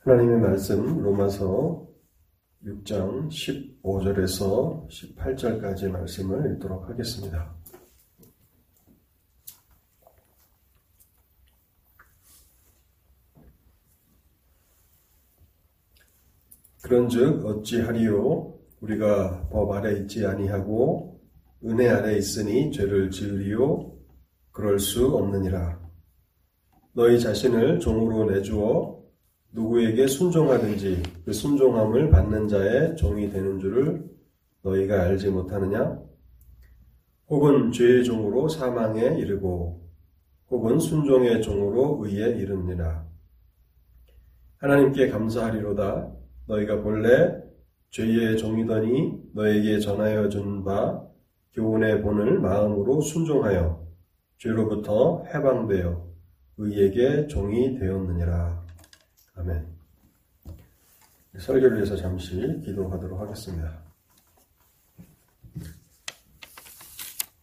하나님의 말씀 로마서 6장 15절에서 18절까지 말씀을 읽도록 하겠습니다. 그런즉 어찌하리요? 우리가 법 아래 있지 아니하고 은혜 아래 있으니 죄를 지으리요? 그럴 수 없느니라. 너희 자신을 종으로 내주어 누구에게 순종하든지 그 순종함을 받는 자의 종이 되는 줄을 너희가 알지 못하느냐? 혹은 죄의 종으로 사망에 이르고 혹은 순종의 종으로 의에 이르느니라. 하나님께 감사하리로다. 너희가 본래 죄의 종이더니 너에게 전하여 준 바 교훈의 본을 마음으로 순종하여 죄로부터 해방되어 의에게 종이 되었느니라. 아멘. 설교를 위해서 잠시 기도하도록 하겠습니다.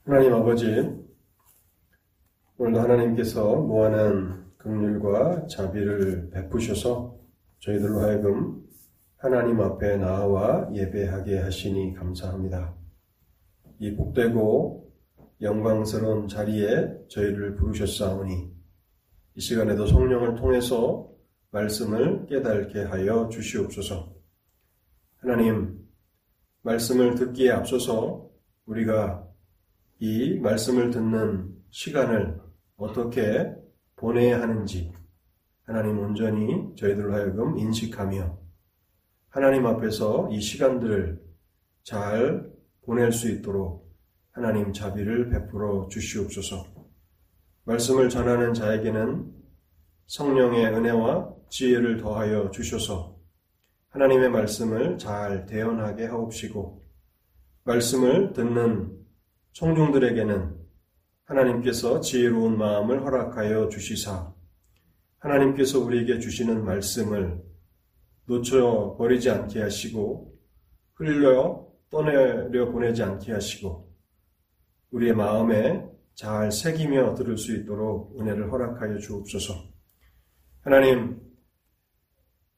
하나님 아버지, 오늘도 하나님께서 무한한 긍휼과 자비를 베푸셔서 저희들로 하여금 하나님 앞에 나와 예배하게 하시니 감사합니다. 이 복되고 영광스러운 자리에 저희를 부르셨사오니 이 시간에도 성령을 통해서 말씀을 깨닫게 하여 주시옵소서. 하나님, 말씀을 듣기에 앞서서 우리가 이 말씀을 듣는 시간을 어떻게 보내야 하는지 하나님 온전히 저희들 하여금 인식하며 하나님 앞에서 이 시간들을 잘 보낼 수 있도록 하나님 자비를 베풀어 주시옵소서. 말씀을 전하는 자에게는 성령의 은혜와 지혜를 더하여 주셔서 하나님의 말씀을 잘 대언하게 하옵시고 말씀을 듣는 청중들에게는 하나님께서 지혜로운 마음을 허락하여 주시사 하나님께서 우리에게 주시는 말씀을 놓쳐 버리지 않게 하시고 흘려 떠내려 보내지 않게 하시고 우리의 마음에 잘 새기며 들을 수 있도록 은혜를 허락하여 주옵소서. 하나님,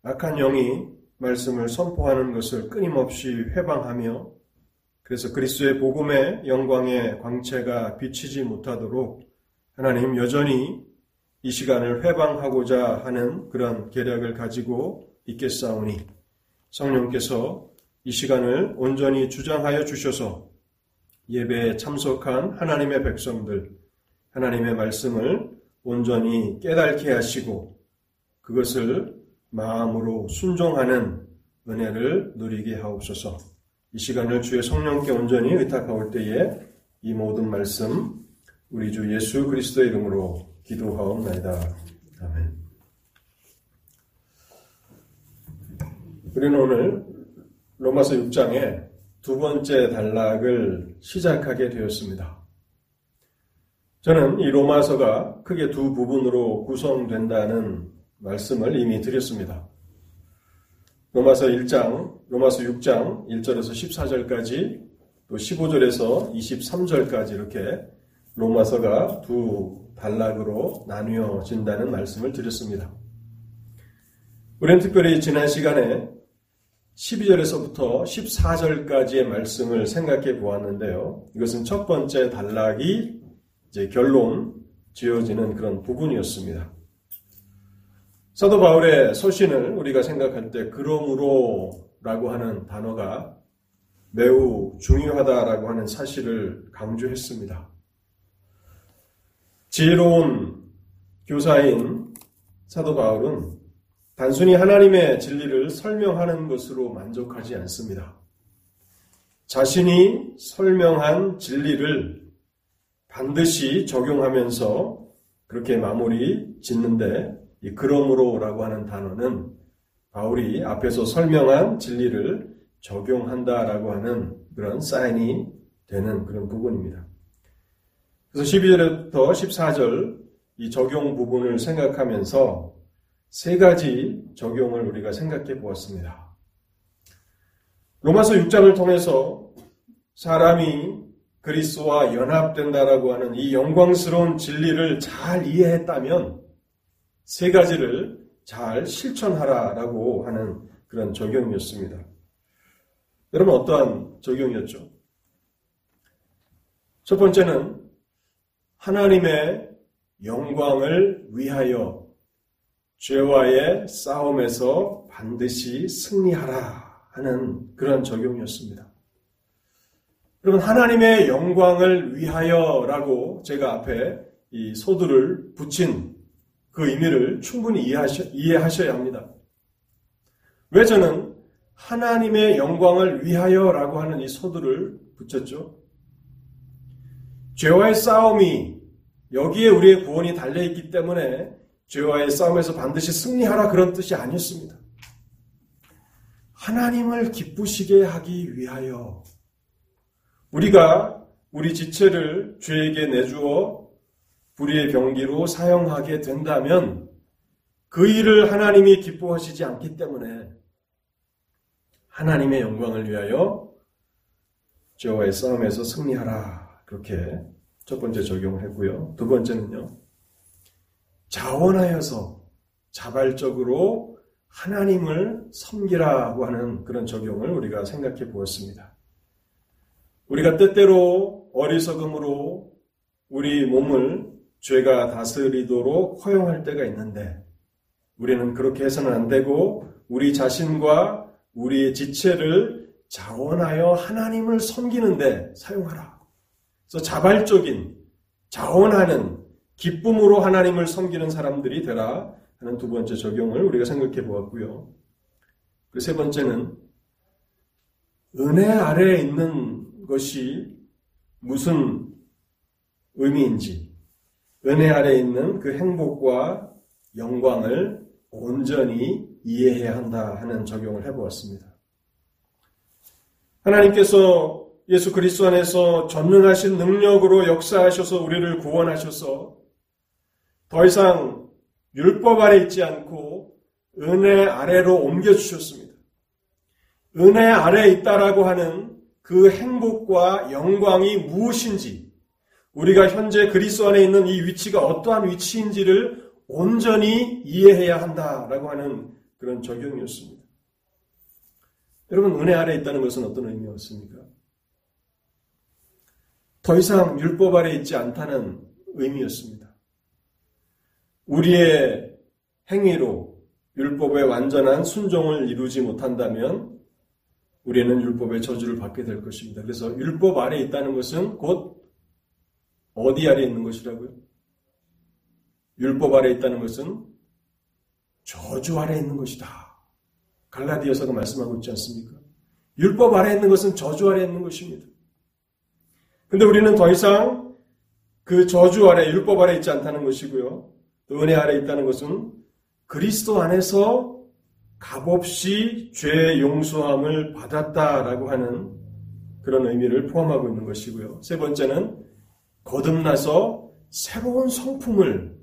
악한 영이 말씀을 선포하는 것을 끊임없이 회방하며 그래서 그리스도의 복음의 영광의 광채가 비치지 못하도록 하나님 여전히 이 시간을 회방하고자 하는 그런 계략을 가지고 있겠사오니 성령께서 이 시간을 온전히 주장하여 주셔서 예배에 참석한 하나님의 백성들, 하나님의 말씀을 온전히 깨닫게 하시고 그것을 마음으로 순종하는 은혜를 누리게 하옵소서. 이 시간을 주의 성령께 온전히 의탁하올 때에 이 모든 말씀 우리 주 예수 그리스도의 이름으로 기도하옵나이다. 아멘. 우리는 오늘 로마서 6장의 두 번째 단락을 시작하게 되었습니다. 저는 이 로마서가 크게 두 부분으로 구성된다는 말씀을 이미 드렸습니다. 로마서 1장, 로마서 6장 1절에서 14절까지 또 15절에서 23절까지 이렇게 로마서가 두 단락으로 나뉘어진다는 말씀을 드렸습니다. 우리는 특별히 지난 시간에 12절에서부터 14절까지의 말씀을 생각해 보았는데요. 이것은 첫 번째 단락이 이제 결론 지어지는 그런 부분이었습니다. 사도 바울의 소신을 우리가 생각할 때 그러므로라고 하는 단어가 매우 중요하다라고 하는 사실을 강조했습니다. 지혜로운 교사인 사도 바울은 단순히 하나님의 진리를 설명하는 것으로 만족하지 않습니다. 자신이 설명한 진리를 반드시 적용하면서 그렇게 마무리 짓는데 이 그러므로라고 하는 단어는 바울이 앞에서 설명한 진리를 적용한다라고 하는 그런 사인이 되는 그런 부분입니다. 그래서 12절부터 14절 이 적용 부분을 생각하면서 세 가지 적용을 우리가 생각해 보았습니다. 로마서 6장을 통해서 사람이 그리스도와 연합된다라고 하는 이 영광스러운 진리를 잘 이해했다면 세 가지를 잘 실천하라라고 하는 그런 적용이었습니다. 여러분 어떠한 적용이었죠? 첫 번째는 하나님의 영광을 위하여 죄와의 싸움에서 반드시 승리하라 하는 그런 적용이었습니다. 여러분 하나님의 영광을 위하여라고 제가 앞에 이 소두를 붙인 그 의미를 충분히 이해하셔, 이해하셔야 합니다. 왜 저는 하나님의 영광을 위하여 라고 하는 이 소두를 붙였죠? 죄와의 싸움이 여기에 우리의 구원이 달려있기 때문에 죄와의 싸움에서 반드시 승리하라 그런 뜻이 아니었습니다. 하나님을 기쁘시게 하기 위하여 우리가 우리 지체를 죄에게 내주어 불의의 병기로 사용하게 된다면 그 일을 하나님이 기뻐하시지 않기 때문에 하나님의 영광을 위하여 죄와의 싸움에서 승리하라. 그렇게 첫 번째 적용을 했고요. 두 번째는요. 자원하여서 자발적으로 하나님을 섬기라고 하는 그런 적용을 우리가 생각해 보았습니다. 우리가 때때로 어리석음으로 우리 몸을 죄가 다스리도록 허용할 때가 있는데 우리는 그렇게 해서는 안 되고 우리 자신과 우리의 지체를 자원하여 하나님을 섬기는데 사용하라. 그래서 자발적인 자원하는 기쁨으로 하나님을 섬기는 사람들이 되라 하는 두 번째 적용을 우리가 생각해 보았고요. 그 세 번째는 은혜 아래에 있는 것이 무슨 의미인지, 은혜 아래에 있는 그 행복과 영광을 온전히 이해해야 한다 하는 적용을 해보았습니다. 하나님께서 예수 그리스도 안에서 전능하신 능력으로 역사하셔서 우리를 구원하셔서 더 이상 율법 아래 있지 않고 은혜 아래로 옮겨주셨습니다. 은혜 아래에 있다라고 하는 그 행복과 영광이 무엇인지 우리가 현재 그리스도 안에 있는 이 위치가 어떠한 위치인지를 온전히 이해해야 한다라고 하는 그런 적용이었습니다. 여러분 은혜 아래 에 있다는 것은 어떤 의미였습니까? 더 이상 율법 아래 에 있지 않다는 의미였습니다. 우리의 행위로 율법의 완전한 순종을 이루지 못한다면 우리는 율법의 저주를 받게 될 것입니다. 그래서 율법 아래 에 있다는 것은 곧 어디 아래 에 있는 것이라고요? 율법 아래 에 있다는 것은 저주 아래 에 있는 것이다. 갈라디아서가 말씀하고 있지 않습니까? 율법 아래 에 있는 것은 저주 아래 에 있는 것입니다. 근데 우리는 더 이상 그 저주 아래, 율법 아래 있지 않다는 것이고요. 또 은혜 아래 있다는 것은 그리스도 안에서 값없이 죄의 용서함을 받았다라고 하는 그런 의미를 포함하고 있는 것이고요. 세 번째는 거듭나서 새로운 성품을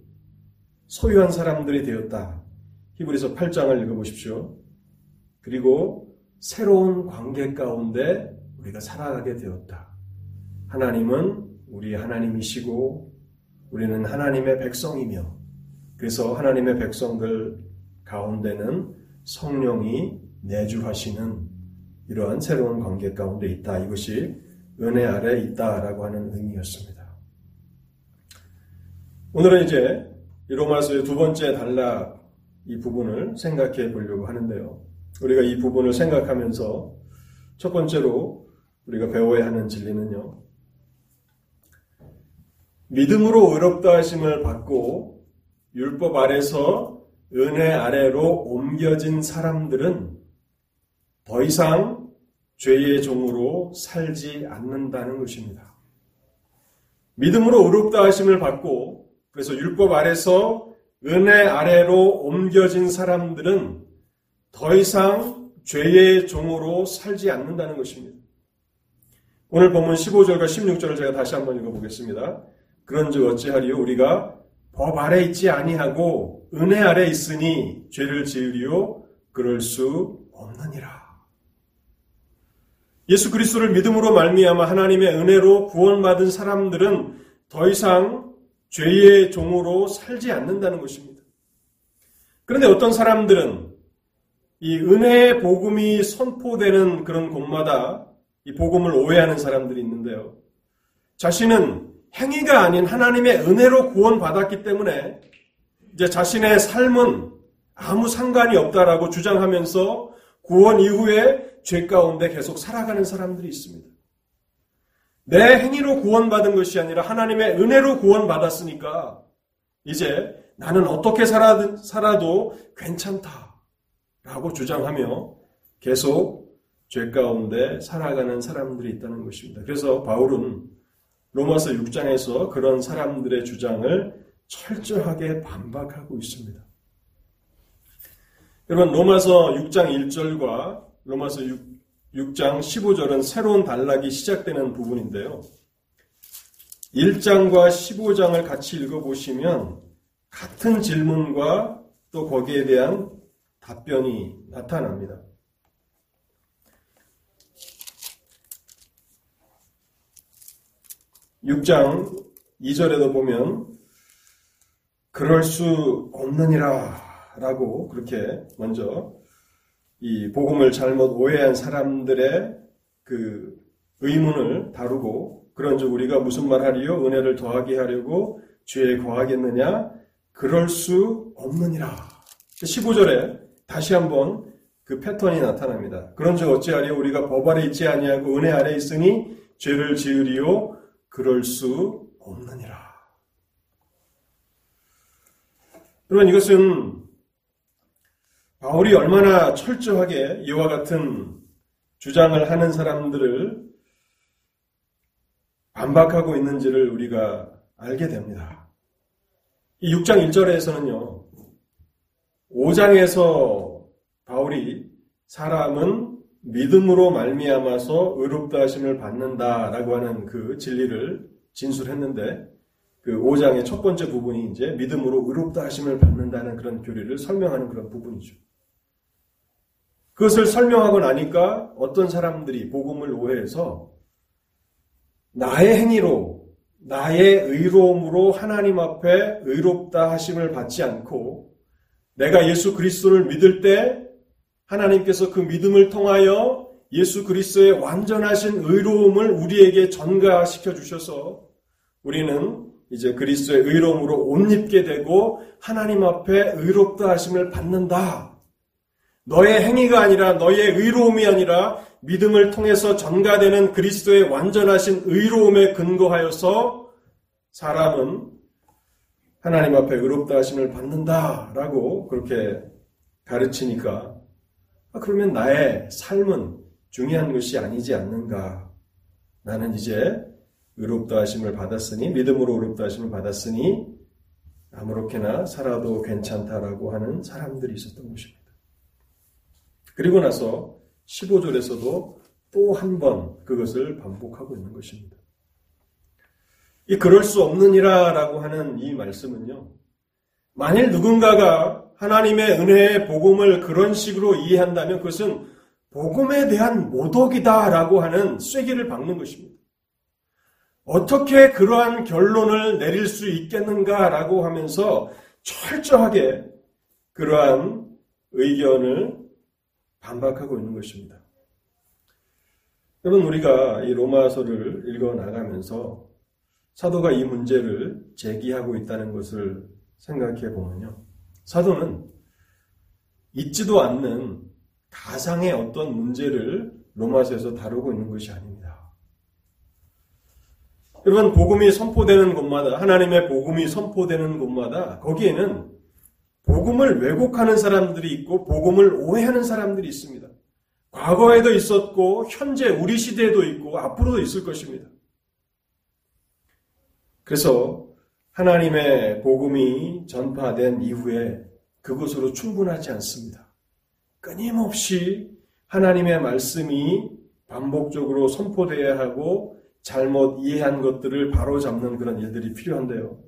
소유한 사람들이 되었다. 히브리서 8장을 읽어보십시오. 그리고 새로운 관계 가운데 우리가 살아가게 되었다. 하나님은 우리 하나님이시고 우리는 하나님의 백성이며 그래서 하나님의 백성들 가운데는 성령이 내주하시는 이러한 새로운 관계 가운데 있다. 이것이 은혜 아래 있다라고 하는 의미였습니다. 오늘은 이제 로마서의 두 번째 단락 이 부분을 생각해 보려고 하는데요. 우리가 이 부분을 생각하면서 첫 번째로 우리가 배워야 하는 진리는요. 믿음으로 의롭다 하심을 받고 율법 아래서 은혜 아래로 옮겨진 사람들은 더 이상 죄의 종으로 살지 않는다는 것입니다. 믿음으로 의롭다 하심을 받고 그래서 율법 아래서 은혜 아래로 옮겨진 사람들은 더 이상 죄의 종으로 살지 않는다는 것입니다. 오늘 본문 15절과 16절을 제가 다시 한번 읽어보겠습니다. 그런즉 어찌하리요 우리가 법 아래 있지 아니하고 은혜 아래 있으니 죄를 지으리요 그럴 수 없느니라. 예수 그리스도를 믿음으로 말미암아 하나님의 은혜로 구원받은 사람들은 더 이상 죄의 종으로 살지 않는다는 것입니다. 그런데 어떤 사람들은 이 은혜의 복음이 선포되는 그런 곳마다 이 복음을 오해하는 사람들이 있는데요. 자신은 행위가 아닌 하나님의 은혜로 구원받았기 때문에 이제 자신의 삶은 아무 상관이 없다라고 주장하면서 구원 이후에 죄 가운데 계속 살아가는 사람들이 있습니다. 내 행위로 구원받은 것이 아니라 하나님의 은혜로 구원받았으니까 이제 나는 어떻게 살아도 괜찮다 라고 주장하며 계속 죄 가운데 살아가는 사람들이 있다는 것입니다. 그래서 바울은 로마서 6장에서 그런 사람들의 주장을 철저하게 반박하고 있습니다. 여러분 로마서 6장 1절과 로마서 6, 6장 15절은 새로운 단락이 시작되는 부분인데요. 1장과 15장을 같이 읽어보시면 같은 질문과 또 거기에 대한 답변이 나타납니다. 6장 2절에도 보면 그럴 수 없느니라 라고 그렇게 먼저 이 복음을 잘못 오해한 사람들의 그 의문을 다루고 그런즉 우리가 무슨 말 하리요? 은혜를 더하게 하려고 죄에 거하겠느냐? 그럴 수 없느니라. 15절에 다시 한번 그 패턴이 나타납니다. 그런즉 어찌하리요? 우리가 법 아래 있지 아니하고 은혜 아래 있으니 죄를 지으리요? 그럴 수 없느니라. 여러분 이것은 바울이 얼마나 철저하게 이와 같은 주장을 하는 사람들을 반박하고 있는지를 우리가 알게 됩니다. 이 6장 1절에서는요, 5장에서 바울이 사람은 믿음으로 말미암아서 의롭다 하심을 받는다라고 하는 그 진리를 진술했는데 그 5장의 첫 번째 부분이 이제 믿음으로 의롭다 하심을 받는다는 그런 교리를 설명하는 그런 부분이죠. 그것을 설명하고 나니까 어떤 사람들이 복음을 오해해서 나의 행위로 나의 의로움으로 하나님 앞에 의롭다 하심을 받지 않고 내가 예수 그리스도를 믿을 때 하나님께서 그 믿음을 통하여 예수 그리스도의 완전하신 의로움을 우리에게 전가시켜 주셔서 우리는 이제 그리스도의 의로움으로 옷 입게 되고 하나님 앞에 의롭다 하심을 받는다. 너의 행위가 아니라 너의 의로움이 아니라 믿음을 통해서 전가되는 그리스도의 완전하신 의로움에 근거하여서 사람은 하나님 앞에 의롭다 하심을 받는다라고 그렇게 가르치니까 아, 그러면 나의 삶은 중요한 것이 아니지 않는가? 나는 이제 의롭다 하심을 받았으니 믿음으로 의롭다 하심을 받았으니 아무렇게나 살아도 괜찮다라고 하는 사람들이 있었던 것입니다. 그리고 나서 15절에서도 또 한 번 그것을 반복하고 있는 것입니다. 이 그럴 수 없느니라 라고 하는 이 말씀은요. 만일 누군가가 하나님의 은혜의 복음을 그런 식으로 이해한다면 그것은 복음에 대한 모독이다 라고 하는 쐐기를 박는 것입니다. 어떻게 그러한 결론을 내릴 수 있겠는가 라고 하면서 철저하게 그러한 의견을 반박하고 있는 것입니다. 여러분, 우리가 이 로마서를 읽어 나가면서 사도가 이 문제를 제기하고 있다는 것을 생각해 보면요. 사도는 있지도 않는 가상의 어떤 문제를 로마서에서 다루고 있는 것이 아닙니다. 여러분, 복음이 선포되는 곳마다, 하나님의 복음이 선포되는 곳마다, 거기에는 복음을 왜곡하는 사람들이 있고 복음을 오해하는 사람들이 있습니다. 과거에도 있었고 현재 우리 시대에도 있고 앞으로도 있을 것입니다. 그래서 하나님의 복음이 전파된 이후에 그것으로 충분하지 않습니다. 끊임없이 하나님의 말씀이 반복적으로 선포되어야 하고 잘못 이해한 것들을 바로잡는 그런 일들이 필요한데요.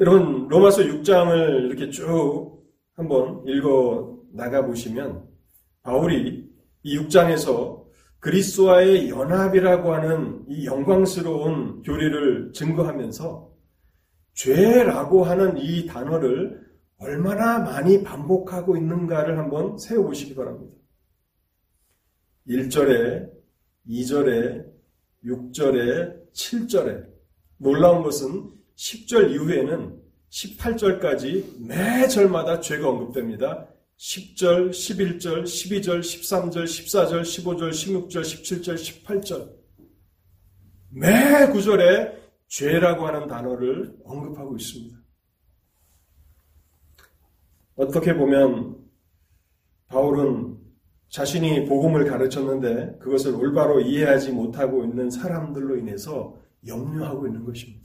여러분 로마서 6장을 이렇게 쭉 한번 읽어 나가 보시면 바울이 이 6장에서 그리스도와의 연합이라고 하는 이 영광스러운 교리를 증거하면서 죄라고 하는 이 단어를 얼마나 많이 반복하고 있는가를 한번 세워보시기 바랍니다. 1절에, 2절에, 6절에, 7절에 놀라운 것은 10절 이후에는 18절까지 매 절마다 죄가 언급됩니다. 10절, 11절, 12절, 13절, 14절, 15절, 16절, 17절, 18절. 매 구절에 죄라고 하는 단어를 언급하고 있습니다. 어떻게 보면 바울은 자신이 복음을 가르쳤는데 그것을 올바로 이해하지 못하고 있는 사람들로 인해서 염려하고 있는 것입니다.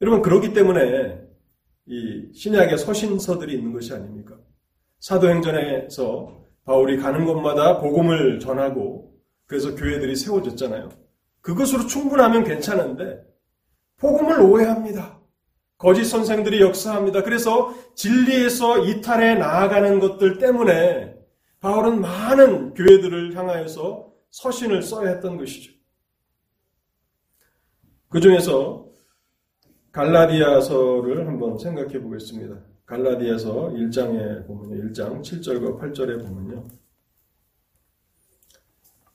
여러분 그렇기 때문에 이 신약의 서신서들이 있는 것이 아닙니까? 사도행전에서 바울이 가는 곳마다 복음을 전하고 그래서 교회들이 세워졌잖아요. 그것으로 충분하면 괜찮은데 복음을 오해합니다. 거짓 선생들이 역사합니다. 그래서 진리에서 이탈해 나아가는 것들 때문에 바울은 많은 교회들을 향하여서 서신을 써야 했던 것이죠. 그 중에서 갈라디아서를 한번 생각해 보겠습니다. 갈라디아서 1장에 보면요. 1장 7절과 8절에 보면요.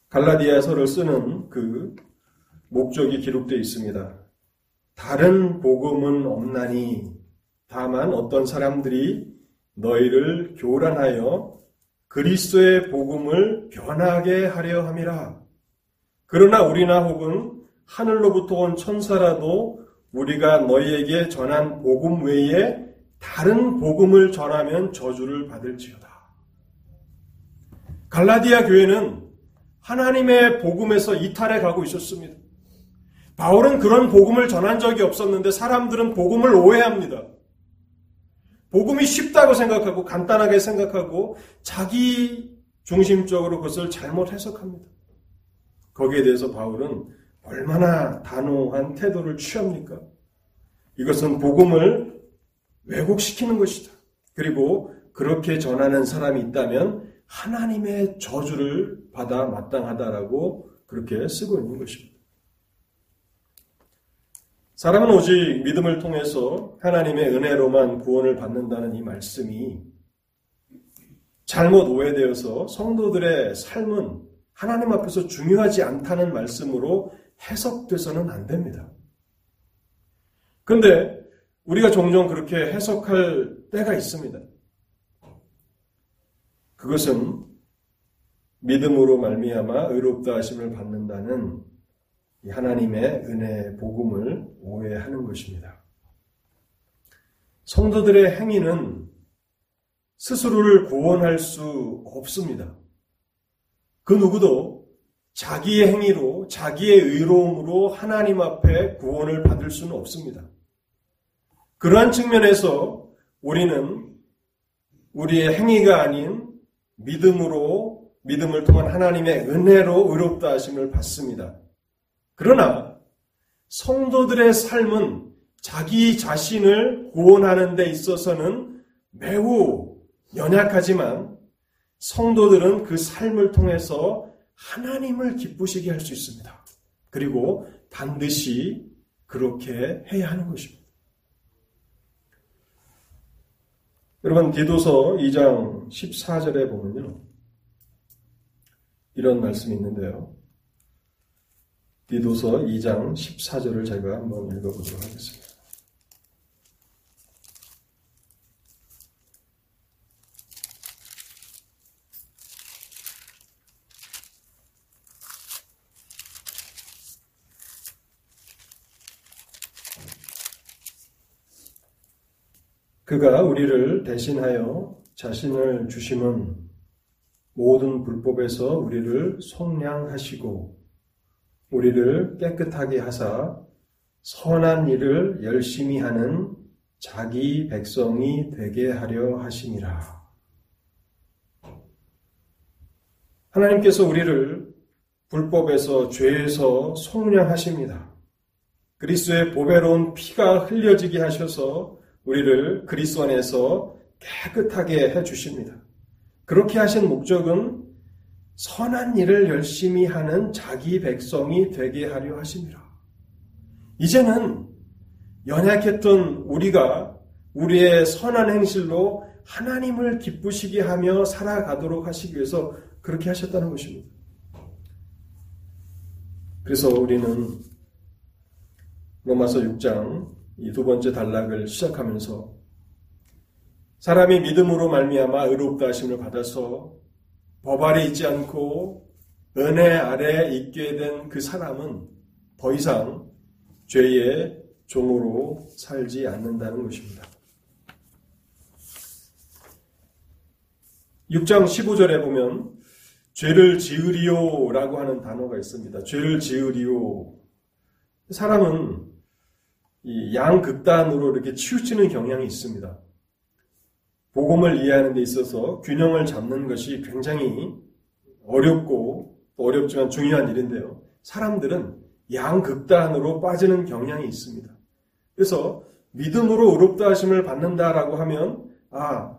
갈라디아서를 쓰는 그 목적이 기록되어 있습니다. 다른 복음은 없나니 다만 어떤 사람들이 너희를 교란하여 그리스도의 복음을 변하게 하려 함이라. 그러나 우리나 혹은 하늘로부터 온 천사라도 우리가 너희에게 전한 복음 외에 다른 복음을 전하면 저주를 받을지어다. 갈라디아 교회는 하나님의 복음에서 이탈해 가고 있었습니다. 바울은 그런 복음을 전한 적이 없었는데 사람들은 복음을 오해합니다. 복음이 쉽다고 생각하고 간단하게 생각하고 자기 중심적으로 그것을 잘못 해석합니다. 거기에 대해서 바울은 얼마나 단호한 태도를 취합니까? 이것은 복음을 왜곡시키는 것이다. 그리고 그렇게 전하는 사람이 있다면 하나님의 저주를 받아 마땅하다라고 그렇게 쓰고 있는 것입니다. 사람은 오직 믿음을 통해서 하나님의 은혜로만 구원을 받는다는 이 말씀이 잘못 오해되어서 성도들의 삶은 하나님 앞에서 중요하지 않다는 말씀으로 해석돼서는 안 됩니다. 근데 우리가 종종 그렇게 해석할 때가 있습니다. 그것은 믿음으로 말미암아 의롭다 하심을 받는다는 하나님의 은혜 복음을 오해하는 것입니다. 성도들의 행위는 스스로를 구원할 수 없습니다. 그 누구도 자기의 행위로, 자기의 의로움으로 하나님 앞에 구원을 받을 수는 없습니다. 그러한 측면에서 우리는 우리의 행위가 아닌 믿음으로, 믿음을 통한 하나님의 은혜로 의롭다 하심을 받습니다. 그러나 성도들의 삶은 자기 자신을 구원하는 데 있어서는 매우 연약하지만 성도들은 그 삶을 통해서 하나님을 기쁘시게 할 수 있습니다. 그리고 반드시 그렇게 해야 하는 것입니다. 여러분, 디도서 2장 14절에 보면요. 이런 말씀이 있는데요. 디도서 2장 14절을 제가 한번 읽어보도록 하겠습니다. 그가 우리를 대신하여 자신을 주심은 모든 불법에서 우리를 속량하시고 우리를 깨끗하게 하사 선한 일을 열심히 하는 자기 백성이 되게 하려 하심이라. 하나님께서 우리를 불법에서 죄에서 속량하십니다. 그리스도의 보배로운 피가 흘려지게 하셔서 우리를 그리스도 안에서 깨끗하게 해 주십니다. 그렇게 하신 목적은 선한 일을 열심히 하는 자기 백성이 되게 하려 하십니다. 이제는 연약했던 우리가 우리의 선한 행실로 하나님을 기쁘시게 하며 살아가도록 하시기 위해서 그렇게 하셨다는 것입니다. 그래서 우리는 로마서 6장 이 두 번째 단락을 시작하면서 사람이 믿음으로 말미암아 의롭다 하심을 받아서 법 아래 있지 않고 은혜 아래 있게 된 그 사람은 더 이상 죄의 종으로 살지 않는다는 것입니다. 6장 15절에 보면 죄를 지으리오라고 하는 단어가 있습니다. 죄를 지으리오. 사람은 이 양극단으로 이렇게 치우치는 경향이 있습니다. 복음을 이해하는 데 있어서 균형을 잡는 것이 굉장히 어렵고 어렵지만 중요한 일인데요. 사람들은 양극단으로 빠지는 경향이 있습니다. 그래서 믿음으로 의롭다 하심을 받는다라고 하면 아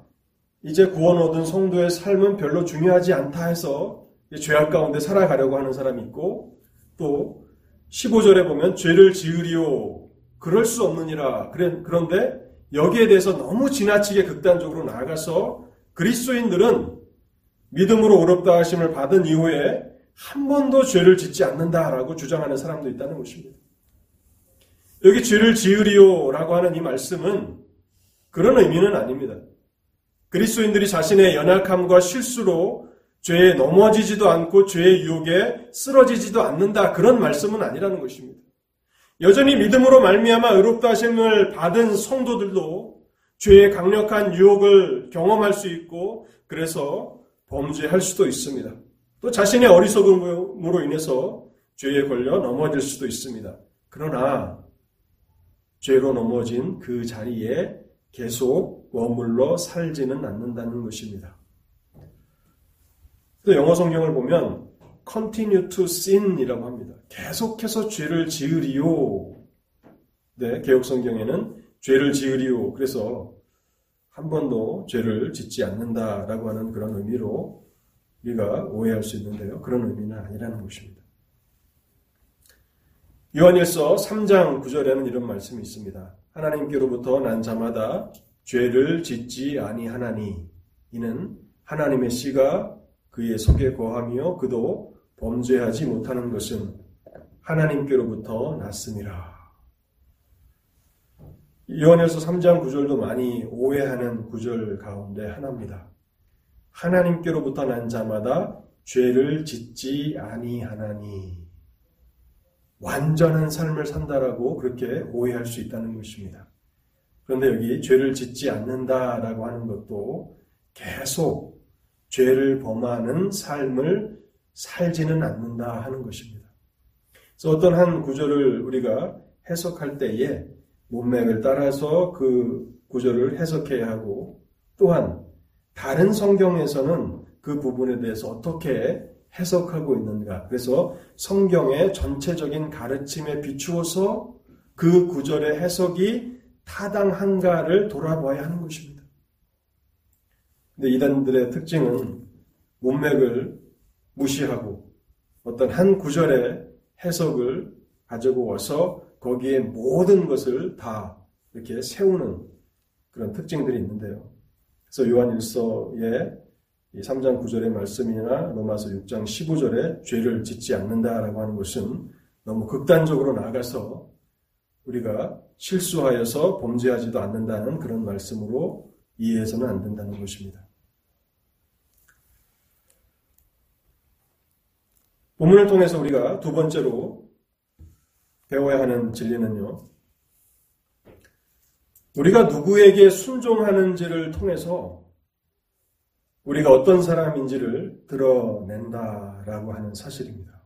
이제 구원 얻은 성도의 삶은 별로 중요하지 않다 해서 죄악 가운데 살아가려고 하는 사람이 있고 또 15절에 보면 죄를 지으리오 그럴 수 없느니라 그런데 여기에 대해서 너무 지나치게 극단적으로 나아가서 그리스도인들은 믿음으로 어렵다 하심을 받은 이후에 한 번도 죄를 짓지 않는다라고 주장하는 사람도 있다는 것입니다. 여기 죄를 지으리오라고 하는 이 말씀은 그런 의미는 아닙니다. 그리스도인들이 자신의 연약함과 실수로 죄에 넘어지지도 않고 죄의 유혹에 쓰러지지도 않는다 그런 말씀은 아니라는 것입니다. 여전히 믿음으로 말미암아 의롭다 하심을 받은 성도들도 죄의 강력한 유혹을 경험할 수 있고 그래서 범죄할 수도 있습니다. 또 자신의 어리석음으로 인해서 죄에 걸려 넘어질 수도 있습니다. 그러나 죄로 넘어진 그 자리에 계속 머물러 살지는 않는다는 것입니다. 또 영어 성경을 보면 continue to sin이라고 합니다. 계속해서 죄를 지으리요. 네, 개혁 성경에는 죄를 지으리요. 그래서 한 번도 죄를 짓지 않는다라고 하는 그런 의미로 우리가 오해할 수 있는데요. 그런 의미는 아니라는 것입니다. 요한일서 3장 9절에는 이런 말씀이 있습니다. 하나님께로부터 난 자마다 죄를 짓지 아니하나니 이는 하나님의 씨가 그의 속에 거하며 그도 범죄하지 못하는 것은 하나님께로부터 났습니다. 요한에서 3장 9절도 많이 오해하는 구절 가운데 하나입니다. 하나님께로부터 난 자마다 죄를 짓지 아니하나니 완전한 삶을 산다라고 그렇게 오해할 수 있다는 것입니다. 그런데 여기 죄를 짓지 않는다라고 하는 것도 계속 죄를 범하는 삶을 살지는 않는다 하는 것입니다. 그래서 어떤 한 구절을 우리가 해석할 때에 문맥을 따라서 그 구절을 해석해야 하고 또한 다른 성경에서는 그 부분에 대해서 어떻게 해석하고 있는가. 그래서 성경의 전체적인 가르침에 비추어서 그 구절의 해석이 타당한가를 돌아봐야 하는 것입니다. 근데 이단들의 특징은 문맥을 무시하고 어떤 한 구절의 해석을 가지고 와서 거기에 모든 것을 다 이렇게 세우는 그런 특징들이 있는데요. 그래서 요한 1서의 3장 9절의 말씀이나 로마서 6장 15절에 죄를 짓지 않는다라고 하는 것은 너무 극단적으로 나가서 우리가 실수하여서 범죄하지도 않는다는 그런 말씀으로 이해해서는 안 된다는 것입니다. 본문을 통해서 우리가 두 번째로 배워야 하는 진리는요. 우리가 누구에게 순종하는지를 통해서 우리가 어떤 사람인지를 드러낸다라고 하는 사실입니다.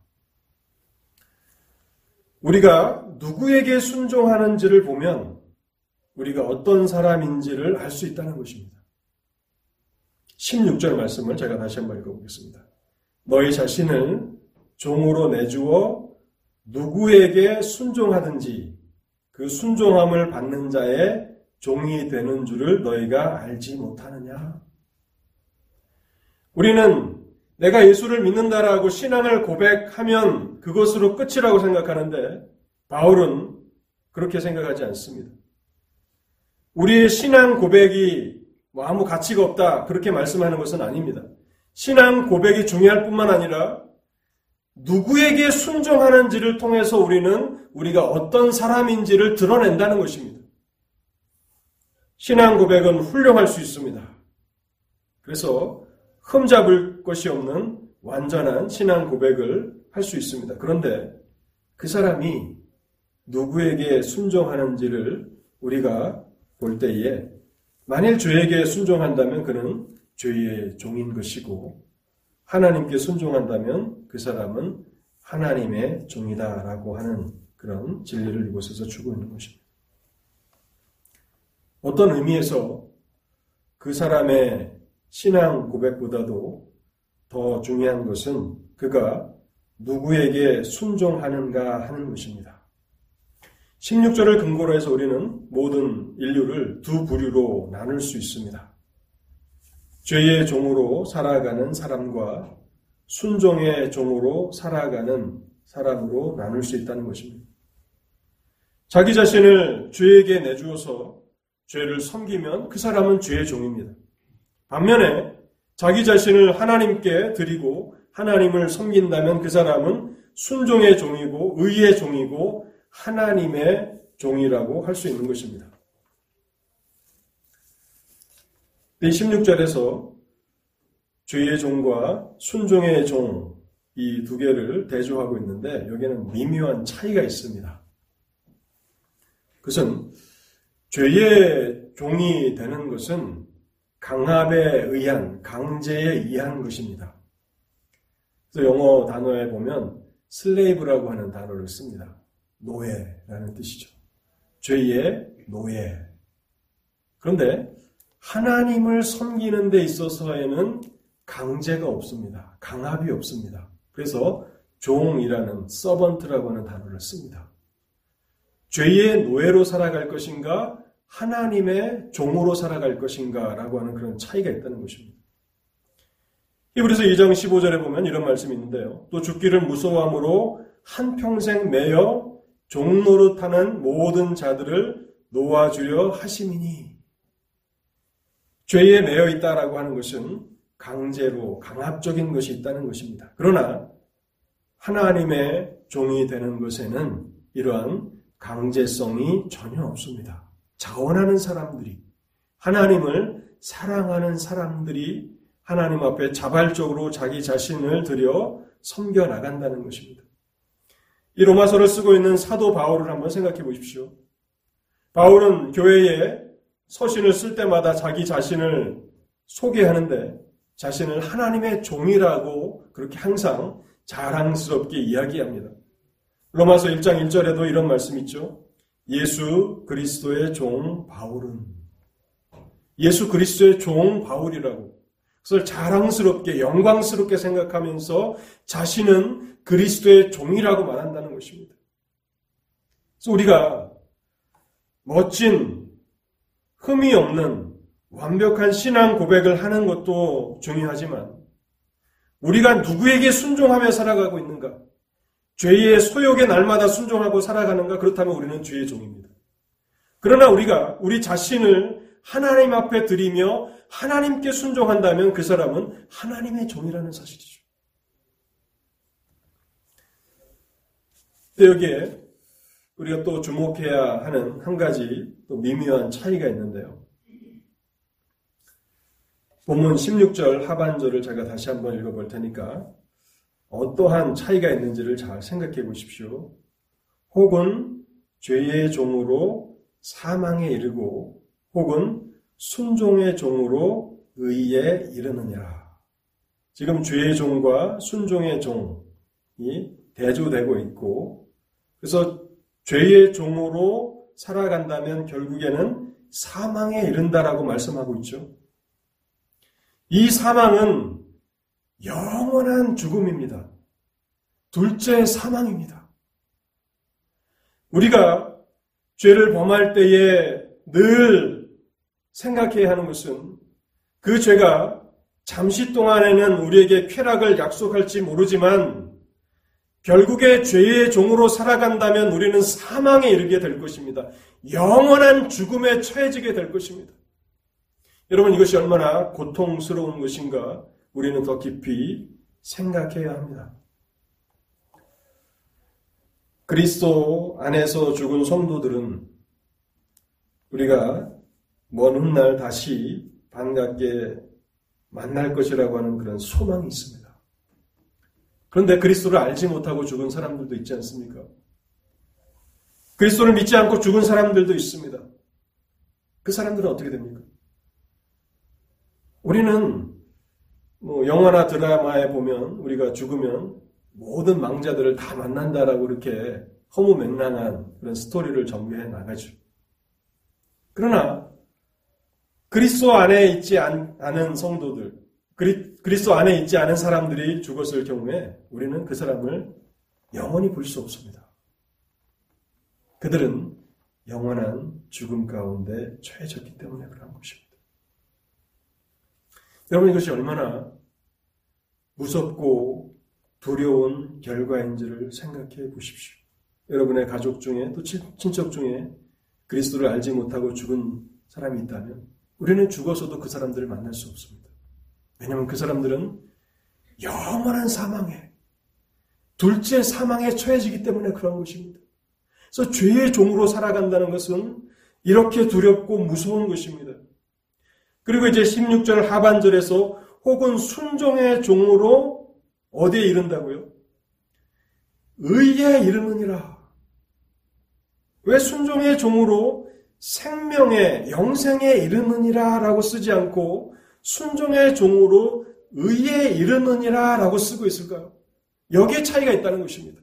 우리가 누구에게 순종하는지를 보면 우리가 어떤 사람인지를 알 수 있다는 것입니다. 16절 말씀을 제가 다시 한번 읽어보겠습니다. 너희 자신을 종으로 내주어 누구에게 순종하든지 그 순종함을 받는 자의 종이 되는 줄을 너희가 알지 못하느냐? 우리는 내가 예수를 믿는다라고 신앙을 고백하면 그것으로 끝이라고 생각하는데 바울은 그렇게 생각하지 않습니다. 우리의 신앙 고백이 뭐 아무 가치가 없다 그렇게 말씀하는 것은 아닙니다. 신앙 고백이 중요할 뿐만 아니라 누구에게 순종하는지를 통해서 우리는 우리가 어떤 사람인지를 드러낸다는 것입니다. 신앙 고백은 훌륭할 수 있습니다. 그래서 흠잡을 것이 없는 완전한 신앙 고백을 할 수 있습니다. 그런데 그 사람이 누구에게 순종하는지를 우리가 볼 때에 만일 주에게 순종한다면 그는 죄의 종인 것이고 하나님께 순종한다면 그 사람은 하나님의 종이다라고 하는 그런 진리를 이곳에서 주고 있는 것입니다. 어떤 의미에서 그 사람의 신앙 고백보다도 더 중요한 것은 그가 누구에게 순종하는가 하는 것입니다. 16절을 근거로 해서 우리는 모든 인류를 두 부류로 나눌 수 있습니다. 죄의 종으로 살아가는 사람과 순종의 종으로 살아가는 사람으로 나눌 수 있다는 것입니다. 자기 자신을 죄에게 내주어서 죄를 섬기면 그 사람은 죄의 종입니다. 반면에 자기 자신을 하나님께 드리고 하나님을 섬긴다면 그 사람은 순종의 종이고 의의 종이고 하나님의 종이라고 할 수 있는 것입니다. 16절에서 죄의 종과 순종의 종 이 두 개를 대조하고 있는데 여기에는 미묘한 차이가 있습니다. 그것은 죄의 종이 되는 것은 강압에 의한 강제에 의한 것입니다. 그래서 영어 단어에 보면 슬레이브라고 하는 단어를 씁니다. 노예라는 뜻이죠. 죄의 노예. 그런데 하나님을 섬기는 데 있어서에는 강제가 없습니다. 강압이 없습니다. 그래서 종이라는 서번트라고 하는 단어를 씁니다. 죄의 노예로 살아갈 것인가 하나님의 종으로 살아갈 것인가 라고 하는 그런 차이가 있다는 것입니다. 히브리서 2장 15절에 보면 이런 말씀이 있는데요. 또 죽기를 무서워함으로 한평생 매여 종노릇하는 모든 자들을 놓아주려 하심이니 죄에 매여 있다라고 하는 것은 강제로 강압적인 것이 있다는 것입니다. 그러나 하나님의 종이 되는 것에는 이러한 강제성이 전혀 없습니다. 자원하는 사람들이 하나님을 사랑하는 사람들이 하나님 앞에 자발적으로 자기 자신을 들여 섬겨 나간다는 것입니다. 이 로마서를 쓰고 있는 사도 바울을 한번 생각해 보십시오. 바울은 교회에 서신을 쓸 때마다 자기 자신을 소개하는데 자신을 하나님의 종이라고 그렇게 항상 자랑스럽게 이야기합니다. 로마서 1장 1절에도 이런 말씀 있죠. 예수 그리스도의 종 바울은 예수 그리스도의 종 바울이라고 그것을 자랑스럽게 영광스럽게 생각하면서 자신은 그리스도의 종이라고 말한다는 것입니다. 그래서 우리가 멋진 흠이 없는 완벽한 신앙 고백을 하는 것도 중요하지만 우리가 누구에게 순종하며 살아가고 있는가? 죄의 소욕에 날마다 순종하고 살아가는가? 그렇다면 우리는 죄의 종입니다. 그러나 우리가 우리 자신을 하나님 앞에 드리며 하나님께 순종한다면 그 사람은 하나님의 종이라는 사실이죠. 여기에 우리가 또 주목해야 하는 한 가지 또 미묘한 차이가 있는데요. 본문 16절 하반절을 제가 다시 한번 읽어볼 테니까 어떠한 차이가 있는지를 잘 생각해 보십시오. 혹은 죄의 종으로 사망에 이르고 혹은 순종의 종으로 의에 이르느니라. 지금 죄의 종과 순종의 종이 대조되고 있고 그래서 죄의 종으로 살아간다면 결국에는 사망에 이른다라고 말씀하고 있죠. 이 사망은 영원한 죽음입니다. 둘째 사망입니다. 우리가 죄를 범할 때에 늘 생각해야 하는 것은 그 죄가 잠시 동안에는 우리에게 쾌락을 약속할지 모르지만 결국에 죄의 종으로 살아간다면 우리는 사망에 이르게 될 것입니다. 영원한 죽음에 처해지게 될 것입니다. 여러분 이것이 얼마나 고통스러운 것인가 우리는 더 깊이 생각해야 합니다. 그리스도 안에서 죽은 성도들은 우리가 먼 훗날 다시 반갑게 만날 것이라고 하는 그런 소망이 있습니다. 그런데 그리스도를 알지 못하고 죽은 사람들도 있지 않습니까? 그리스도를 믿지 않고 죽은 사람들도 있습니다. 그 사람들은 어떻게 됩니까? 우리는 뭐 영화나 드라마에 보면 우리가 죽으면 모든 망자들을 다 만난다라고 이렇게 허무맹랑한 그런 스토리를 전개해 나가죠. 그러나 그리스도 안에 있지 않은 성도들, 그리, 그리스도 안에 있지 않은 사람들이 죽었을 경우에 우리는 그 사람을 영원히 볼 수 없습니다. 그들은 영원한 죽음 가운데 처해졌기 때문에 그런 것입니다. 여러분 이것이 얼마나 무섭고 두려운 결과인지를 생각해 보십시오. 여러분의 가족 중에 또 친척 중에 그리스도를 알지 못하고 죽은 사람이 있다면 우리는 죽어서도 그 사람들을 만날 수 없습니다. 왜냐하면 그 사람들은 영원한 사망에 둘째 사망에 처해지기 때문에 그런 것입니다. 그래서 죄의 종으로 살아간다는 것은 이렇게 두렵고 무서운 것입니다. 그리고 이제 16절 하반절에서 혹은 순종의 종으로 어디에 이른다고요? 의에 이르느니라. 왜 순종의 종으로 생명의 영생에 이르느니라 라고 쓰지 않고 순종의 종으로 의에 이르느니라 라고 쓰고 있을까요? 여기에 차이가 있다는 것입니다.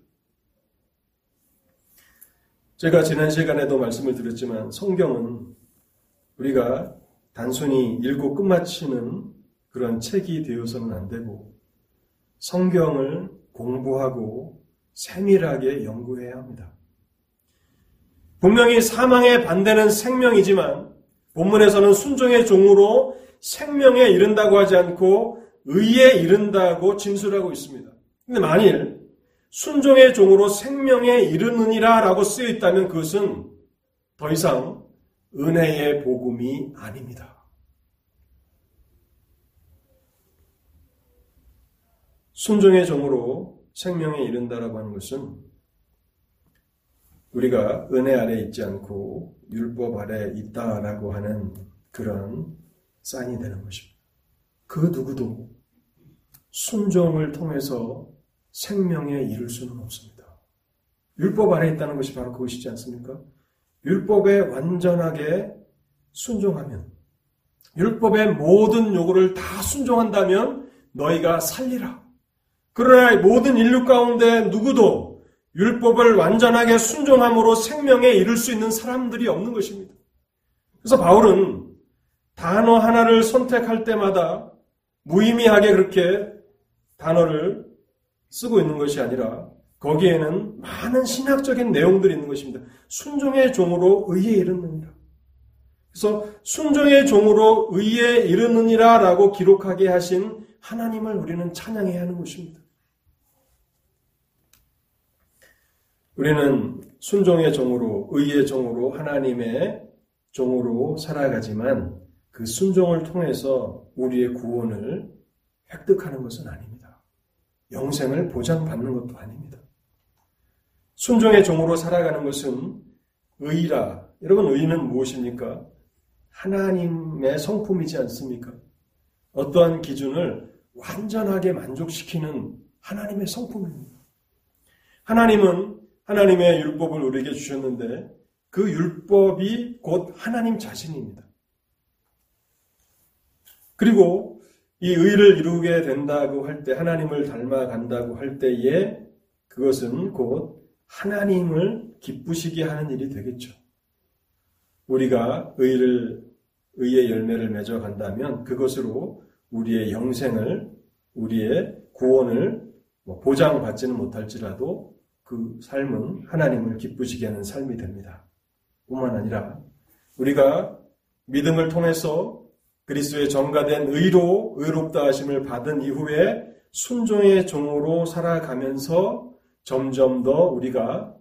제가 지난 시간에도 말씀을 드렸지만 성경은 우리가 단순히 읽고 끝마치는 그런 책이 되어서는 안 되고 성경을 공부하고 세밀하게 연구해야 합니다. 분명히 사망에 반대는 생명이지만 본문에서는 순종의 종으로 생명에 이른다고 하지 않고 의에 이른다고 진술하고 있습니다. 근데 만일 순종의 종으로 생명에 이르느니라 라고 쓰여 있다면 그것은 더 이상 은혜의 복음이 아닙니다. 순종의 종으로 생명에 이른다라고 하는 것은 우리가 은혜 아래 있지 않고 율법 아래 있다라고 하는 그런 사인이 되는 것입니다. 그 누구도 순종을 통해서 생명에 이를 수는 없습니다. 율법 아래 있다는 것이 바로 그것이지 않습니까? 율법에 완전하게 순종하면 율법의 모든 요구를 다 순종한다면 너희가 살리라. 그러나 모든 인류 가운데 누구도 율법을 완전하게 순종함으로 생명에 이를 수 있는 사람들이 없는 것입니다. 그래서 바울은 단어 하나를 선택할 때마다 무의미하게 그렇게 단어를 쓰고 있는 것이 아니라 거기에는 많은 신학적인 내용들이 있는 것입니다. 순종의 종으로 의에 이르느니라. 그래서 순종의 종으로 의에 이르느니라 라고 기록하게 하신 하나님을 우리는 찬양해야 하는 것입니다. 우리는 순종의 종으로, 의의 종으로, 하나님의 종으로 살아가지만 그 순종을 통해서 우리의 구원을 획득하는 것은 아닙니다. 영생을 보장받는 것도 아닙니다. 순종의 종으로 살아가는 것은 의라. 여러분, 의는 무엇입니까? 하나님의 성품이지 않습니까? 어떠한 기준을 완전하게 만족시키는 하나님의 성품입니다. 하나님은 하나님의 율법을 우리에게 주셨는데 그 율법이 곧 하나님 자신입니다. 그리고 이 의를 이루게 된다고 할 때, 하나님을 닮아간다고 할 때에 그것은 곧 하나님을 기쁘시게 하는 일이 되겠죠. 우리가 의를, 의의 열매를 맺어간다면 그것으로 우리의 영생을, 우리의 구원을 뭐 보장받지는 못할지라도 그 삶은 하나님을 기쁘시게 하는 삶이 됩니다. 뿐만 아니라 우리가 믿음을 통해서 그리스도의 정가된 의로 의롭다 하심을 받은 이후에 순종의 종으로 살아가면서 점점 더 우리가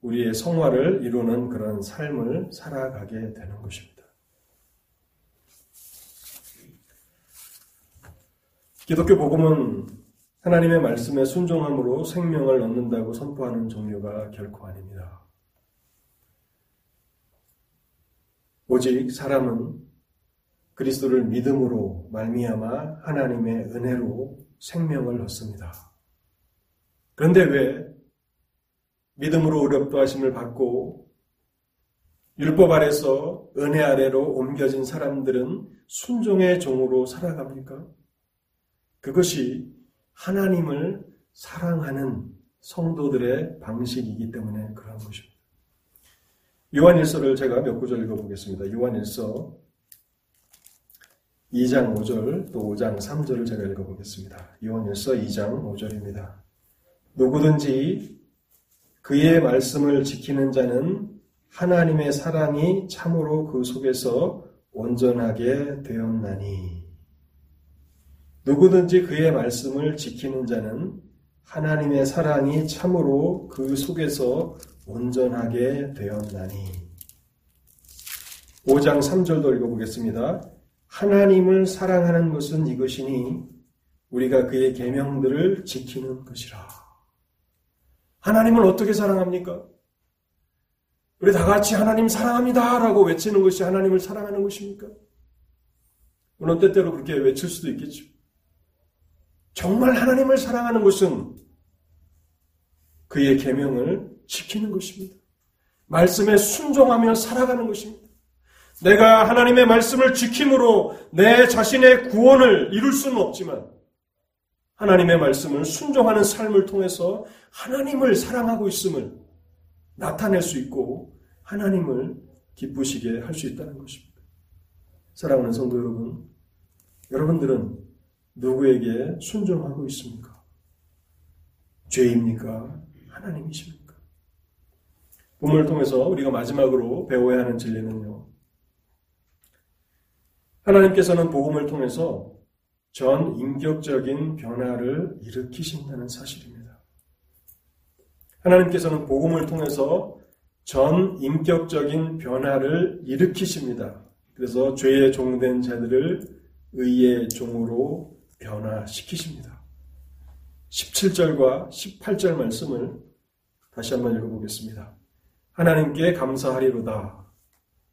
우리의 성화를 이루는 그런 삶을 살아가게 되는 것입니다. 기독교 복음은 하나님의 말씀에 순종함으로 생명을 얻는다고 선포하는 종류가 결코 아닙니다. 오직 사람은 그리스도를 믿음으로 말미암아 하나님의 은혜로 생명을 얻습니다. 그런데 왜 믿음으로 의롭도 하심을 받고 율법 아래서 은혜 아래로 옮겨진 사람들은 순종의 종으로 살아갑니까? 그것이 하나님을 사랑하는 성도들의 방식이기 때문에 그러한 것입니다. 요한일서를 제가 몇 구절 읽어보겠습니다. 요한일서 2장 5절 또 5장 3절을 제가 읽어보겠습니다. 요한일서 2장 5절입니다. 누구든지 그의 말씀을 지키는 자는 하나님의 사랑이 참으로 그 속에서 온전하게 되었나니 누구든지 그의 말씀을 지키는 자는 하나님의 사랑이 참으로 그 속에서 온전하게 되었나니 5장 3절도 읽어보겠습니다. 하나님을 사랑하는 것은 이것이니 우리가 그의 계명들을 지키는 것이라. 하나님을 어떻게 사랑합니까? 우리 다 같이 하나님 사랑합니다라고 외치는 것이 하나님을 사랑하는 것입니까? 물론 때때로 그렇게 외칠 수도 있겠죠. 정말 하나님을 사랑하는 것은 그의 계명을 지키는 것입니다. 말씀에 순종하며 살아가는 것입니다. 내가 하나님의 말씀을 지킴으로 내 자신의 구원을 이룰 수는 없지만 하나님의 말씀을 순종하는 삶을 통해서 하나님을 사랑하고 있음을 나타낼 수 있고 하나님을 기쁘시게 할 수 있다는 것입니다. 사랑하는 성도 여러분, 여러분들은 누구에게 순종하고 있습니까? 죄입니까? 하나님이십니까? 본문을 통해서 우리가 마지막으로 배워야 하는 진리는요. 하나님께서는 복음을 통해서 전 인격적인 변화를 일으키신다는 사실입니다. 하나님께서는 복음을 통해서 전 인격적인 변화를 일으키십니다. 그래서 죄의 종된 자들을 의의 종으로 변화시키십니다. 17절과 18절 말씀을 다시 한번 읽어보겠습니다. 하나님께 감사하리로다.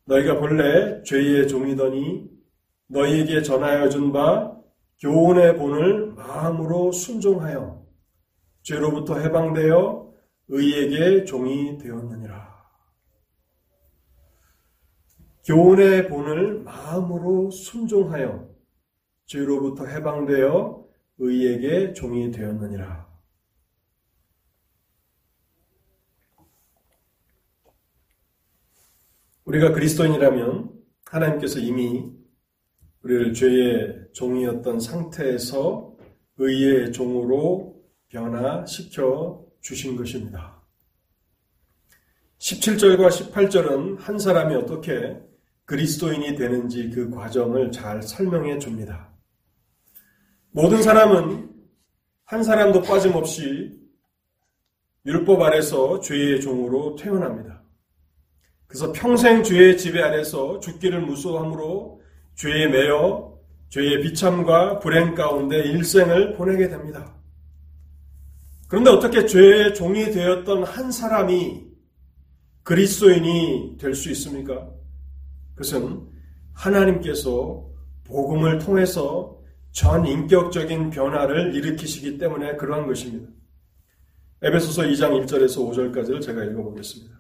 너희가 본래 죄의 종이더니 너희에게 전하여 준 바 교훈의 본을 마음으로 순종하여 죄로부터 해방되어 의에게 종이 되었느니라. 교훈의 본을 마음으로 순종하여 죄로부터 해방되어 의에게 종이 되었느니라. 우리가 그리스도인이라면 하나님께서 이미 우리를 죄의 종이었던 상태에서 의의 종으로 변화시켜 주신 것입니다. 17절과 18절은 한 사람이 어떻게 그리스도인이 되는지 그 과정을 잘 설명해 줍니다. 모든 사람은 한 사람도 빠짐없이 율법 아래서 죄의 종으로 태어납니다. 그래서 평생 죄의 지배 아래서 죽기를 무서워함으로 죄에 매여 죄의 비참과 불행 가운데 일생을 보내게 됩니다. 그런데 어떻게 죄의 종이 되었던 한 사람이 그리스도인이 될 수 있습니까? 그것은 하나님께서 복음을 통해서 전 인격적인 변화를 일으키시기 때문에 그러한 것입니다. 에베소서 2장 1절에서 5절까지를 제가 읽어보겠습니다.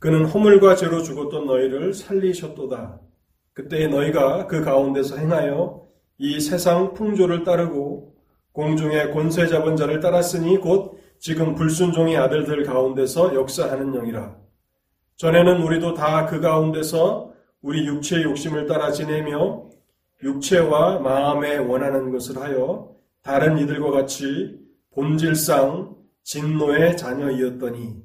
그는 허물과 죄로 죽었던 너희를 살리셨도다. 그때 너희가 그 가운데서 행하여 이 세상 풍조를 따르고 공중의 권세 잡은 자를 따랐으니 곧 지금 불순종의 아들들 가운데서 역사하는 영이라. 전에는 우리도 다 그 가운데서 우리 육체의 욕심을 따라 지내며 육체와 마음에 원하는 것을 하여 다른 이들과 같이 본질상 진노의 자녀이었더니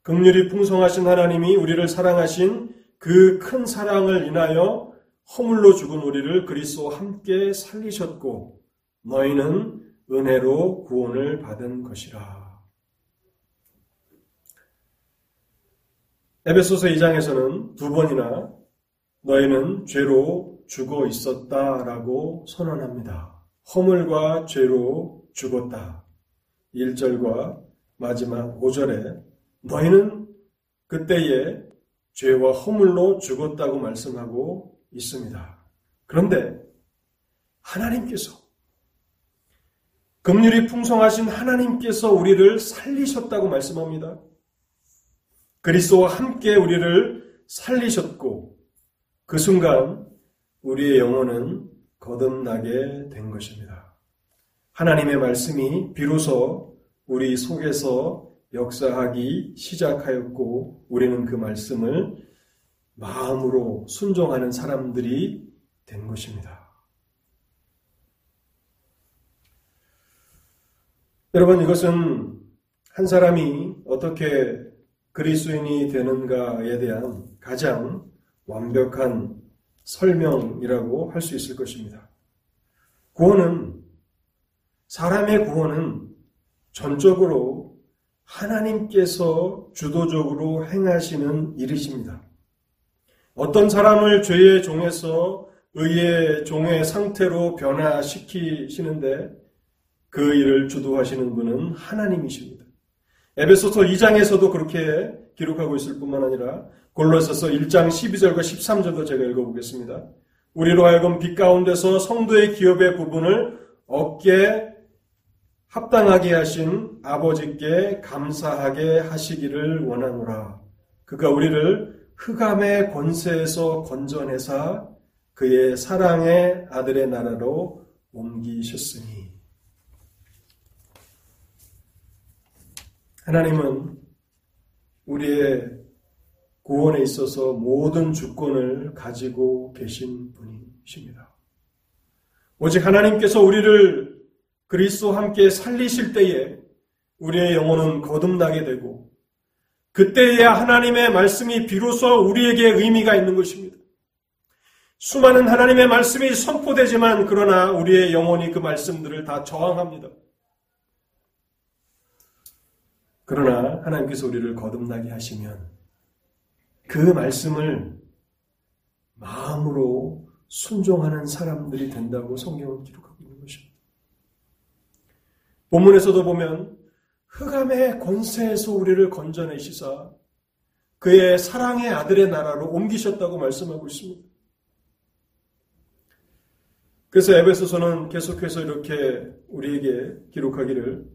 극률이 풍성하신 하나님이 우리를 사랑하신 그 큰 사랑을 인하여 허물로 죽은 우리를 그리스도와 함께 살리셨고 너희는 은혜로 구원을 받은 것이라. 에베소서 2장에서는 두 번이나 너희는 죄로 죽어 있었다라고 선언합니다. 허물과 죄로 죽었다. 1절과 마지막 5절에 너희는 그때에 죄와 허물로 죽었다고 말씀하고 있습니다. 그런데 하나님께서 금률이 풍성하신 하나님께서 우리를 살리셨다고 말씀합니다. 그리스도와 함께 우리를 살리셨고 그 순간 우리의 영혼은 거듭나게 된 것입니다. 하나님의 말씀이 비로소 우리 속에서 역사하기 시작하였고 우리는 그 말씀을 마음으로 순종하는 사람들이 된 것입니다. 여러분 이것은 한 사람이 어떻게 그리스도인이 되는가에 대한 가장 완벽한 설명이라고 할 수 있을 것입니다. 구원은 사람의 구원은 전적으로 하나님께서 주도적으로 행하시는 일이십니다. 어떤 사람을 죄의 종에서 의의 종의 상태로 변화시키시는데 그 일을 주도하시는 분은 하나님이십니다. 에베소서 2장에서도 그렇게 기록하고 있을 뿐만 아니라 골로새서 1장 12절과 13절도 제가 읽어보겠습니다. 우리로 하여금 빛 가운데서 성도의 기업의 부분을 얻게 합당하게 하신 아버지께 감사하게 하시기를 원하노라. 그가 우리를 흑암의 권세에서 건져내사 그의 사랑의 아들의 나라로 옮기셨으니. 하나님은 우리의 구원에 있어서 모든 주권을 가지고 계신 분이십니다. 오직 하나님께서 우리를 그리스도 함께 살리실 때에 우리의 영혼은 거듭나게 되고 그때에야 하나님의 말씀이 비로소 우리에게 의미가 있는 것입니다. 수많은 하나님의 말씀이 선포되지만 그러나 우리의 영혼이 그 말씀들을 다 저항합니다. 그러나 하나님께서 우리를 거듭나게 하시면 그 말씀을 마음으로 순종하는 사람들이 된다고 성경은 기록합니다. 본문에서도 보면 흑암의 권세에서 우리를 건져내시사 그의 사랑의 아들의 나라로 옮기셨다고 말씀하고 있습니다. 그래서 에베소서는 계속해서 이렇게 우리에게 기록하기를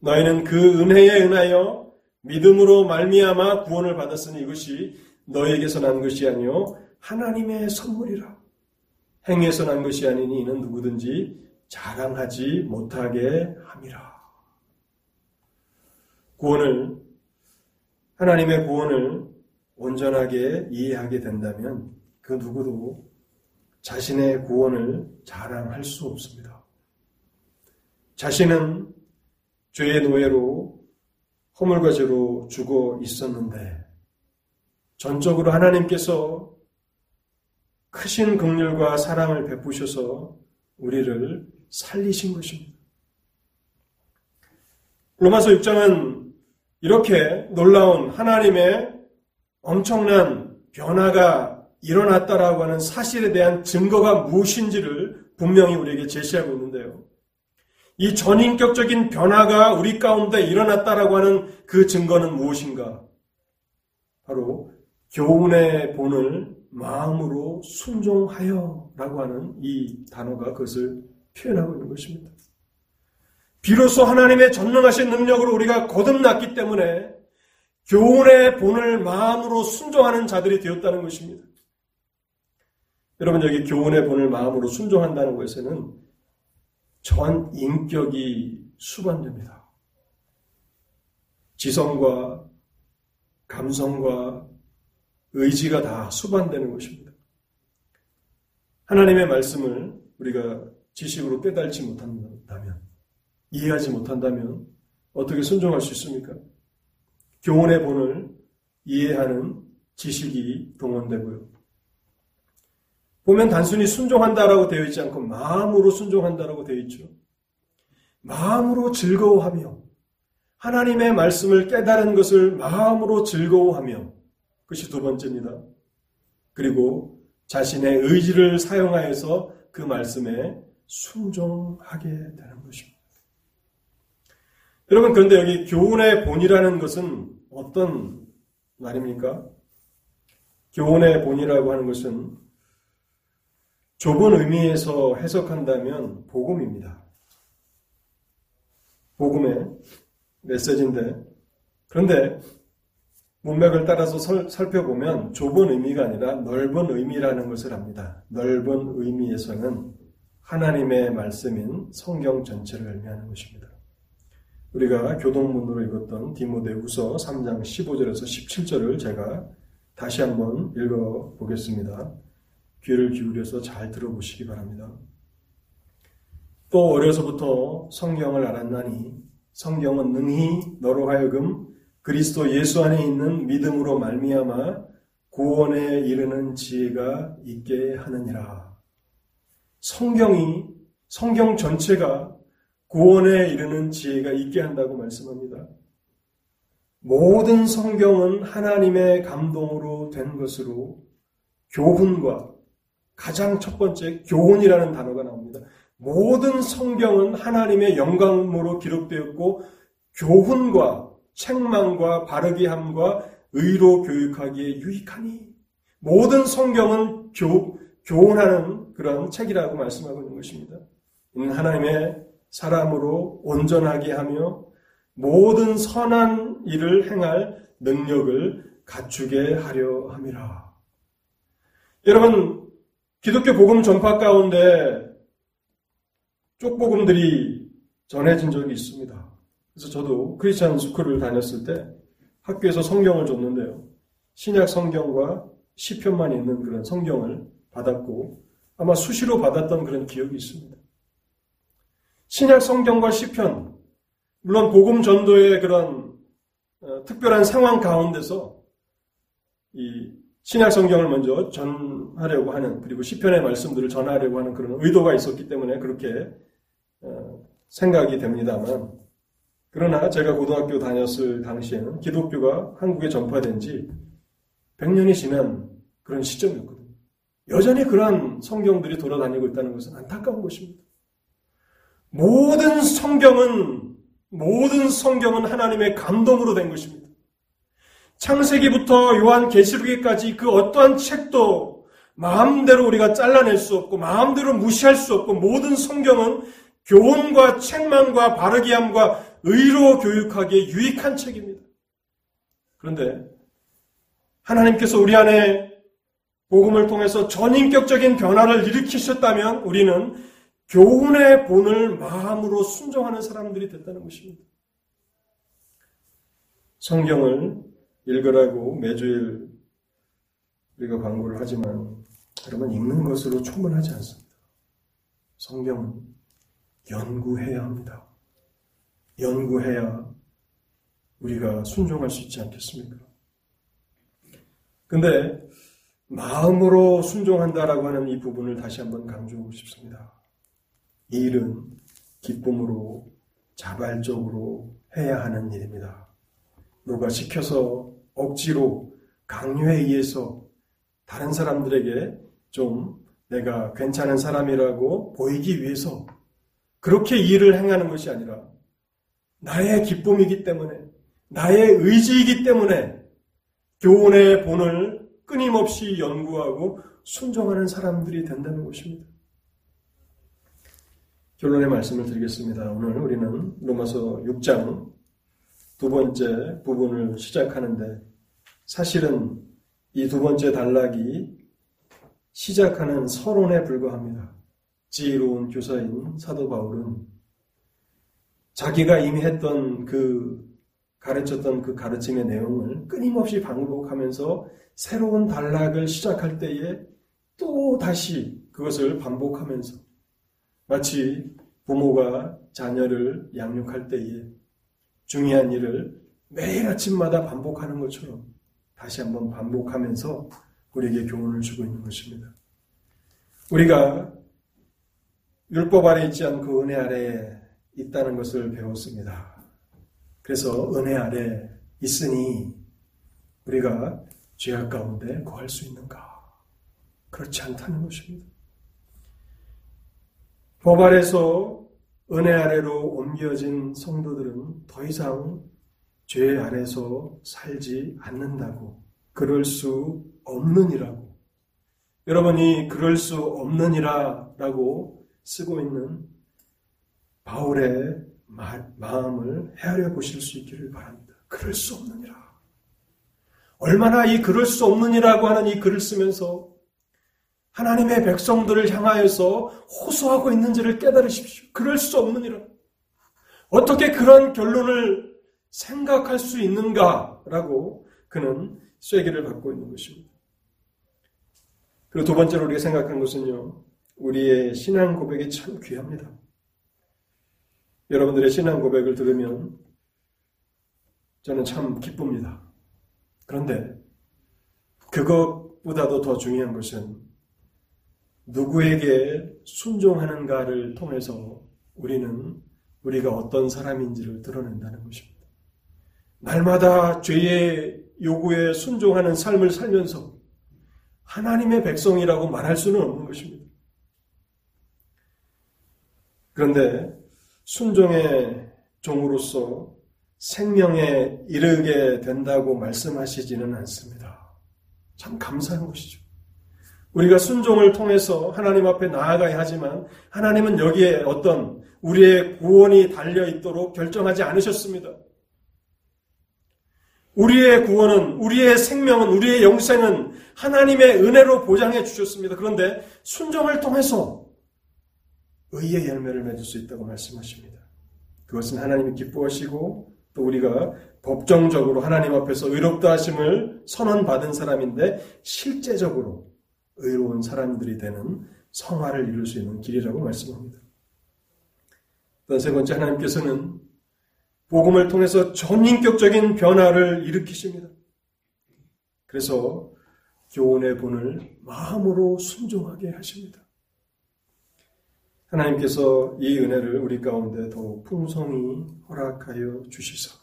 너희는 그 은혜에 은하여 믿음으로 말미암아 구원을 받았으니 이것이 너희에게서 난 것이 아니요 하나님의 선물이라 행에서 난 것이 아니니 이는 누구든지 자랑하지 못하게 함이라. 구원을 하나님의 구원을 온전하게 이해하게 된다면 그 누구도 자신의 구원을 자랑할 수 없습니다. 자신은 죄의 노예로 허물과 죄로 죽어 있었는데 전적으로 하나님께서 크신 긍휼과 사랑을 베푸셔서 우리를 살리신 것입니다. 로마서 6장은 이렇게 놀라운 하나님의 엄청난 변화가 일어났다라고 하는 사실에 대한 증거가 무엇인지를 분명히 우리에게 제시하고 있는데요. 이 전인격적인 변화가 우리 가운데 일어났다라고 하는 그 증거는 무엇인가? 바로 교훈의 본을 마음으로 순종하여 라고 하는 이 단어가 그것을 표현하고 있는 것입니다. 비로소 하나님의 전능하신 능력으로 우리가 거듭났기 때문에 교훈의 본을 마음으로 순종하는 자들이 되었다는 것입니다. 여러분 여기 교훈의 본을 마음으로 순종한다는 것에는 전 인격이 수반됩니다. 지성과 감성과 의지가 다 수반되는 것입니다. 하나님의 말씀을 우리가 지식으로 깨달지 못한다면, 이해하지 못한다면 어떻게 순종할 수 있습니까? 교훈의 본을 이해하는 지식이 동원되고요. 보면 단순히 순종한다라고 되어 있지 않고 마음으로 순종한다라고 되어 있죠. 마음으로 즐거워하며 하나님의 말씀을 깨달은 것을 마음으로 즐거워하며 그것이 두 번째입니다. 그리고 자신의 의지를 사용하여서 그 말씀에 순종하게 되는 것입니다. 여러분, 그런데 여기 교훈의 본이라는 것은 어떤 말입니까? 교훈의 본이라고 하는 것은 좁은 의미에서 해석한다면 복음입니다. 복음의 메시지인데, 그런데 문맥을 따라서 설, 살펴보면 좁은 의미가 아니라 넓은 의미라는 것을 압니다. 넓은 의미에서는 하나님의 말씀인 성경 전체를 의미하는 것입니다. 우리가 교동문으로 읽었던 디모데후서 3장 15절에서 17절을 제가 다시 한번 읽어 보겠습니다. 귀를 기울여서 잘 들어보시기 바랍니다. 또 어려서부터 성경을 알았나니 성경은 능히 너로 하여금 그리스도 예수 안에 있는 믿음으로 말미암아 구원에 이르는 지혜가 있게 하느니라. 성경이 성경 전체가 구원에 이르는 지혜가 있게 한다고 말씀합니다. 모든 성경은 하나님의 감동으로 된 것으로 교훈과 가장 첫 번째 교훈이라는 단어가 나옵니다. 모든 성경은 하나님의 영광으로 기록되었고 교훈과 책망과 바르게 함과 의로 교육하기에 유익하니 모든 성경은 교, 교훈하는 그런 책이라고 말씀하고 있는 것입니다. 이는 하나님의 사람으로 온전하게 하며 모든 선한 일을 행할 능력을 갖추게 하려 함이라. 여러분, 기독교 복음 전파 가운데 쪽복음들이 전해진 적이 있습니다. 그래서 저도 크리스찬 스쿨을 다녔을 때 학교에서 성경을 줬는데요. 신약 성경과 시편만 있는 그런 성경을 받았고 아마 수시로 받았던 그런 기억이 있습니다. 신약 성경과 시편 물론 복음 전도의 그런 어, 특별한 상황 가운데서 이 신약 성경을 먼저 전하려고 하는 그리고 시편의 말씀들을 전하려고 하는 그런 의도가 있었기 때문에 그렇게 어, 생각이 됩니다만 그러나 제가 고등학교 다녔을 당시에는 기독교가 한국에 전파된 지 100년이 지난 그런 시점이었거든요. 여전히 그러한 성경들이 돌아다니고 있다는 것은 안타까운 것입니다. 모든 성경은 모든 성경은 하나님의 감동으로 된 것입니다. 창세기부터 요한 계시록에까지 그 어떠한 책도 마음대로 우리가 잘라낼 수 없고 마음대로 무시할 수 없고 모든 성경은 교훈과 책망과 바르게 함과 의로 교육하기에 유익한 책입니다. 그런데 하나님께서 우리 안에 복음을 통해서 전인격적인 변화를 일으키셨다면 우리는 교훈의 본을 마음으로 순종하는 사람들이 됐다는 것입니다. 성경을 읽으라고 매주일 우리가 광고를 하지만 여러분 읽는 것으로 충분하지 않습니다. 성경은 연구해야 합니다. 연구해야 우리가 순종할 수 있지 않겠습니까? 근데 마음으로 순종한다라고 하는 이 부분을 다시 한번 강조하고 싶습니다. 이 일은 기쁨으로 자발적으로 해야 하는 일입니다. 누가 시켜서 억지로 강요에 의해서 다른 사람들에게 좀 내가 괜찮은 사람이라고 보이기 위해서 그렇게 일을 행하는 것이 아니라 나의 기쁨이기 때문에 나의 의지이기 때문에 교훈의 본을 끊임없이 연구하고 순종하는 사람들이 된다는 것입니다. 결론의 말씀을 드리겠습니다. 오늘 우리는 로마서 6장 두 번째 부분을 시작하는데 사실은 이 두 번째 단락이 시작하는 서론에 불과합니다. 지혜로운 교사인 사도 바울은 자기가 이미 했던 그 가르쳤던 그 가르침의 내용을 끊임없이 반복하면서 새로운 단락을 시작할 때에 또 다시 그것을 반복하면서 마치 부모가 자녀를 양육할 때에 중요한 일을 매일 아침마다 반복하는 것처럼 다시 한번 반복하면서 우리에게 교훈을 주고 있는 것입니다. 우리가 율법 아래 있지 않고 은혜 아래에 있다는 것을 배웠습니다. 그래서 은혜 아래 있으니 우리가 죄악 가운데 거할 수 있는가? 그렇지 않다는 것입니다. 법 아래서 은혜 아래로 옮겨진 성도들은 더 이상 죄 아래서 살지 않는다고, 그럴 수 없느니라고. 여러분이 그럴 수 없느니라라고 쓰고 있는 바울의 마음을 헤아려 보실 수 있기를 바랍니다. 그럴 수 없느니라. 얼마나 이 그럴 수 없느니라고 하는 이 글을 쓰면서 하나님의 백성들을 향하여서 호소하고 있는지를 깨달으십시오. 그럴 수 없느니라. 어떻게 그런 결론을 생각할 수 있는가라고 그는 쐐기를 받고 있는 것입니다. 그리고 두 번째로 우리가 생각한 것은요, 우리의 신앙 고백이 참 귀합니다. 여러분들의 신앙 고백을 들으면 저는 참 기쁩니다. 그런데 그것보다도 더 중요한 것은 누구에게 순종하는가를 통해서 우리는 우리가 어떤 사람인지를 드러낸다는 것입니다. 날마다 죄의 요구에 순종하는 삶을 살면서 하나님의 백성이라고 말할 수는 없는 것입니다. 그런데 순종의 종으로서 생명에 이르게 된다고 말씀하시지는 않습니다. 참 감사한 것이죠. 우리가 순종을 통해서 하나님 앞에 나아가야 하지만 하나님은 여기에 어떤 우리의 구원이 달려 있도록 결정하지 않으셨습니다. 우리의 구원은, 우리의 생명은, 우리의 영생은 하나님의 은혜로 보장해 주셨습니다. 그런데 순종을 통해서 의의 열매를 맺을 수 있다고 말씀하십니다. 그것은 하나님이 기뻐하시고 또 우리가 법정적으로 하나님 앞에서 의롭다 하심을 선언받은 사람인데 실제적으로 의로운 사람들이 되는 성화를 이룰 수 있는 길이라고 말씀합니다. 세 번째 하나님께서는 복음을 통해서 전인격적인 변화를 일으키십니다. 그래서 교훈의 본을 마음으로 순종하게 하십니다. 하나님께서 이 은혜를 우리 가운데 더 풍성히 허락하여 주시사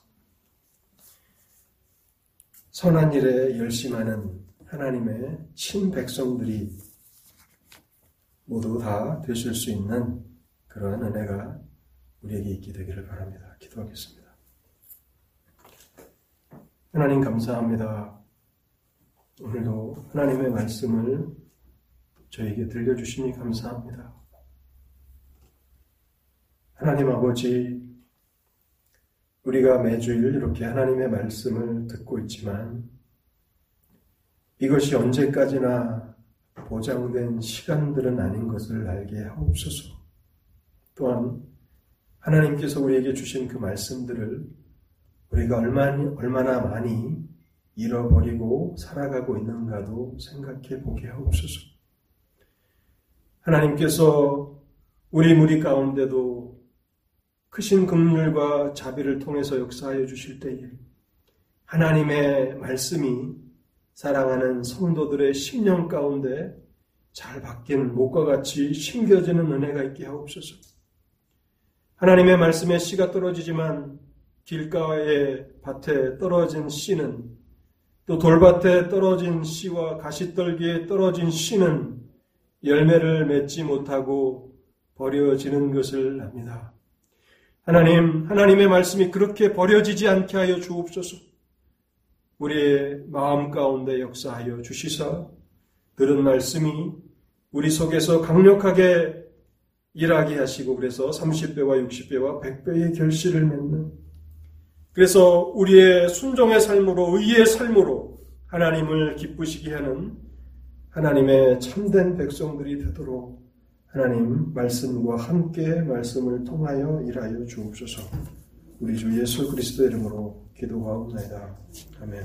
선한 일에 열심하는 하나님의 친백성들이 모두 다 되실 수 있는 그러한 은혜가 우리에게 있게 되기를 바랍니다. 기도하겠습니다. 하나님 감사합니다. 오늘도 하나님의 말씀을 저에게 들려주시니 감사합니다. 하나님 아버지, 우리가 매주일 이렇게 하나님의 말씀을 듣고 있지만 이것이 언제까지나 보장된 시간들은 아닌 것을 알게 하옵소서. 또한 하나님께서 우리에게 주신 그 말씀들을 우리가 얼마나, 많이 잃어버리고 살아가고 있는가도 생각해 보게 하옵소서. 하나님께서 우리 무리 가운데도 크신 긍휼과 자비를 통해서 역사하여 주실 때에 하나님의 말씀이 사랑하는 성도들의 심령 가운데 잘 바뀐 목과 같이 심겨지는 은혜가 있게 하옵소서. 하나님의 말씀에 씨가 떨어지지만 길가의 밭에 떨어진 씨는 또 돌밭에 떨어진 씨와 가시떨기에 떨어진 씨는 열매를 맺지 못하고 버려지는 것을 압니다. 하나님, 하나님의 말씀이 그렇게 버려지지 않게 하여 주옵소서. 우리의 마음 가운데 역사하여 주시사 들은 말씀이 우리 속에서 강력하게 일하게 하시고 그래서 30배와 60배와 100배의 결실을 맺는 그래서 우리의 순종의 삶으로 의의 삶으로 하나님을 기쁘시게 하는 하나님의 참된 백성들이 되도록 하나님 말씀과 함께 말씀을 통하여 일하여 주옵소서. 우리 주 예수 그리스도의 이름으로 기도하옵나이다. 아멘.